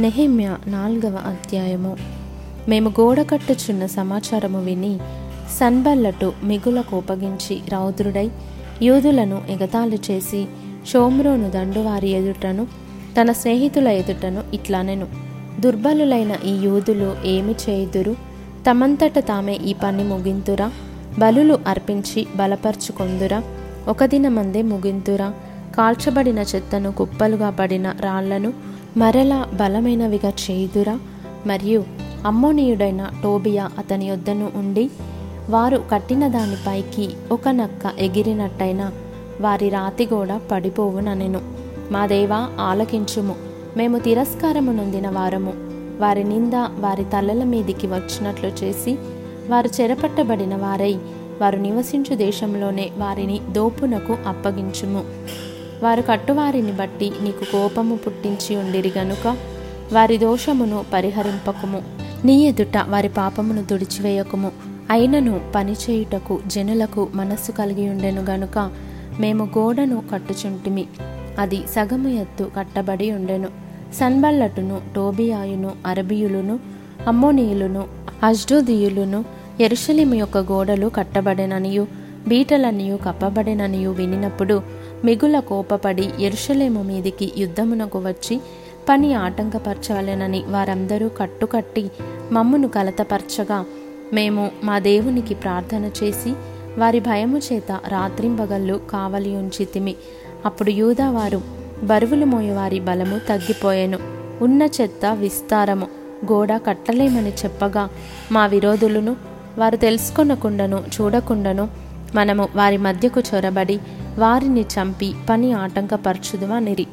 నెహిమ్య నాలుగవ అధ్యాయము. మేము గోడ కట్టుచున్న సమాచారము విని సన్బల్లటు మిగుల కోపగించి రౌద్రుడై యూదులను ఎగతాళి చేసి షోమ్రోను దండువారి ఎదుటను తన స్నేహితుల ఎదుటను ఇట్లానెను. దుర్బలులైన ఈ యూదులు ఏమి చేయుదురు? తమంతట తామే ఈ పని ముగింతురా? బలులు అర్పించి బలపరుచుకొందురా? ఒక దినమందే ముగింతురా? కాల్చబడిన చెత్తను కుప్పలుగా పడిన రాళ్ళను మరలా బలమైనవిగా చేయుదురా? మరియు అమ్మోనీయుడైన టోబియా అతని యొద్దను ఉండి వారు కట్టిన దానిపైకి ఒక నక్క ఎగిరినట్టయినా వారి రాతి గోడ పడిపోవుననెను. మా దేవా ఆలకించుము. మేము తిరస్కారము నొందిన వారము. వారి నింద వారి తలల మీదికి వచ్చినట్లు చేసి వారు చెరపట్టబడిన వారై వారు నివసించు దేశంలోనే వారిని దోపునకు అప్పగించుము. వారు కట్టువారిని బట్టి నీకు కోపము పుట్టించి ఉండిరి గనుక. వారి దోషమును పరిహరింపకుము. నీ ఎదుట వారి పాపమును తుడిచివేయకుము. అయినను పనిచేయుటకు జనులకు మనస్సు కలిగి ఉండెను గనుక మేము గోడను కట్టుచుంటిమి. అది సగము ఎత్తు కట్టబడి ఉండెను. సన్బల్లటును టోబియాయును అరబియులును అమ్మోనీయులును అజ్డోదియులును ఎరుషలేము యొక్క గోడలు కట్టబడెననియు బీటలనియు కప్పబడెననియు వినినప్పుడు మిగుల కోపపడి ఎరుషలేము మీదికి యుద్ధమునకు వచ్చి పని ఆటంకపరచాలెనని వారందరూ కట్టుకట్టి మమ్మును కలతపరచగా మేము మా దేవునికి ప్రార్థన చేసి వారి భయము చేత రాత్రింబగళ్ళు కావలి ఉంచితిమి. అప్పుడు యూదావారు బరువులు మోయవారి బలము తగ్గిపోయెను. ఉన్న చెత్త విస్తారము. గోడ కట్టలేమని చెప్పగా మా విరోధులను వారు తెలుసుకొనకుండాను చూడకుండాను మనము వారి మధ్యకు చొరబడి వారిని చంపి పని ఆటంకపరచుదువనిరి.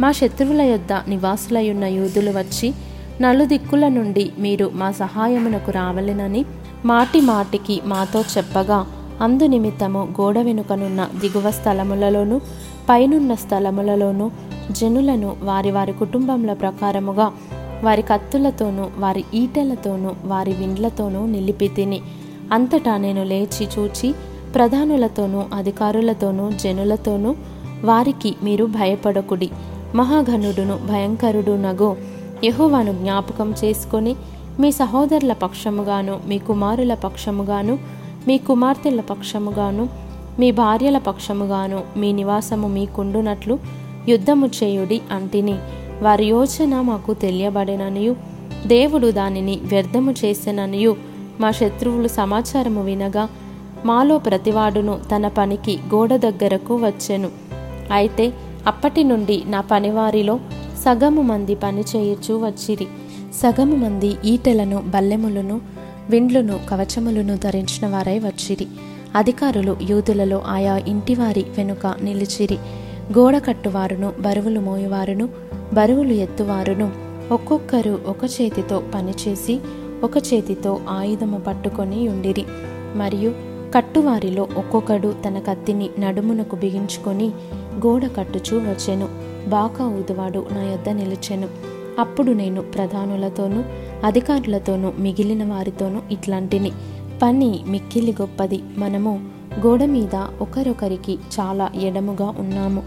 మా శత్రువుల యొద్ద నివాసులయున్న యూదులు వచ్చి నలుదిక్కుల నుండి మీరు మా సహాయమునకు రావలెనని మాటి మాటికి మాతో చెప్పగా అందు నిమిత్తము గోడ వెనుకనున్న దిగువ స్థలములలోను పైనున్న స్థలములలోను జనులను వారి వారి కుటుంబముల ప్రకారముగా వారి కత్తులతోనూ వారి ఈటెలతోనూ వారి విండ్లతోనూ నిలిపి తిని అంతటా నేను లేచి చూచి ప్రధానులతోనూ అధికారులతోనూ జనులతోనూ వారికి మీరు భయపడకుడి. మహాఘనుడును భయంకరుడునగో. యహోవాను జ్ఞాపకం చేసుకొని మీ సహోదరుల పక్షముగాను మీ కుమారుల పక్షముగాను మీ కుమార్తెల పక్షముగాను మీ భార్యల పక్షముగాను మీ నివాసము మీకుండునట్లు యుద్ధము చేయుడి అంటిని. వారి యోచన మాకు తెలియబడిననియు. దేవుడు దానిని వ్యర్థము చేసిననియు. మా శత్రువులు సమాచారము వినగా మాలో ప్రతివాడును తన పనికి గోడ దగ్గరకు వచ్చెను. అయితే అప్పటి నుండి నా పనివారిలో సగము మంది పని చేయొచ్చు వచ్చిరి. సగము మంది ఈటెలను బల్లెములను విండ్లును కవచములను ధరించిన వారై వచ్చిరి. అధికారులు యూదులలో ఆయా ఇంటివారి వెనుక నిలిచిరి. గోడ కట్టువారును బరువులు మోయువారును బరువులు ఎత్తువారును ఒక్కొక్కరు ఒక చేతితో పనిచేసి ఒక చేతితో ఆయుధము పట్టుకొని ఉండిరి. మరియు కట్టువారిలో ఒక్కొక్కడు తన కత్తిని నడుమునకు బిగించుకొని గోడ కట్టుచూ వచ్చెను. బాకా ఊదువాడు నా యొద్ద నిలిచెను. అప్పుడు నేను ప్రధానులతోనూ అధికారులతోనూ మిగిలిన వారితోనూ ఇట్లాంటిని. పని మిక్కిలి గొప్పది. మనము గోడ మీద ఒకరొకరికి చాలా ఎడముగా ఉన్నాము.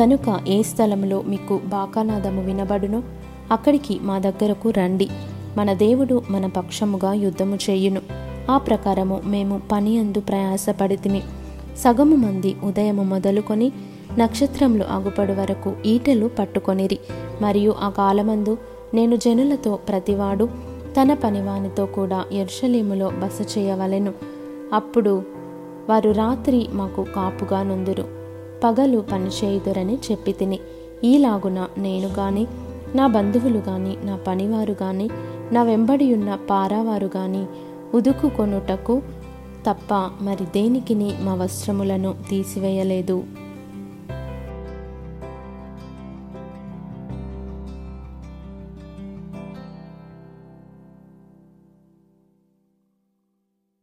గనుక ఏ స్థలంలో మీకు బాకానాదము వినబడునో అక్కడికి మా దగ్గరకు రండి. మన దేవుడు మన పక్షముగా యుద్ధము చేయును. ఆ ప్రకారము మేము పని అందు ప్రయాసపడితిమి. సగము మంది ఉదయము మొదలుకొని నక్షత్రములు అగుపడు వరకు ఈటెలు పట్టుకొనిరి. మరియు ఆ కాలమందు నేను జనులతో ప్రతివాడు తన పనివానితో కూడా ఎర్షలీములో బస చేయవలెను. అప్పుడు వారు రాత్రి మాకు కాపుగా నుందురు. పగలు పనిచేయుదురని చెప్పి తిని ఈలాగున నేను గాని నా బంధువులు గాని నా పనివారు గాని నా వెంబడి ఉన్న పారావారు గాని ఉదుకుకొనుటకు తప్ప మరి దేనికిని మా వస్త్రములను తీసివేయలేదు.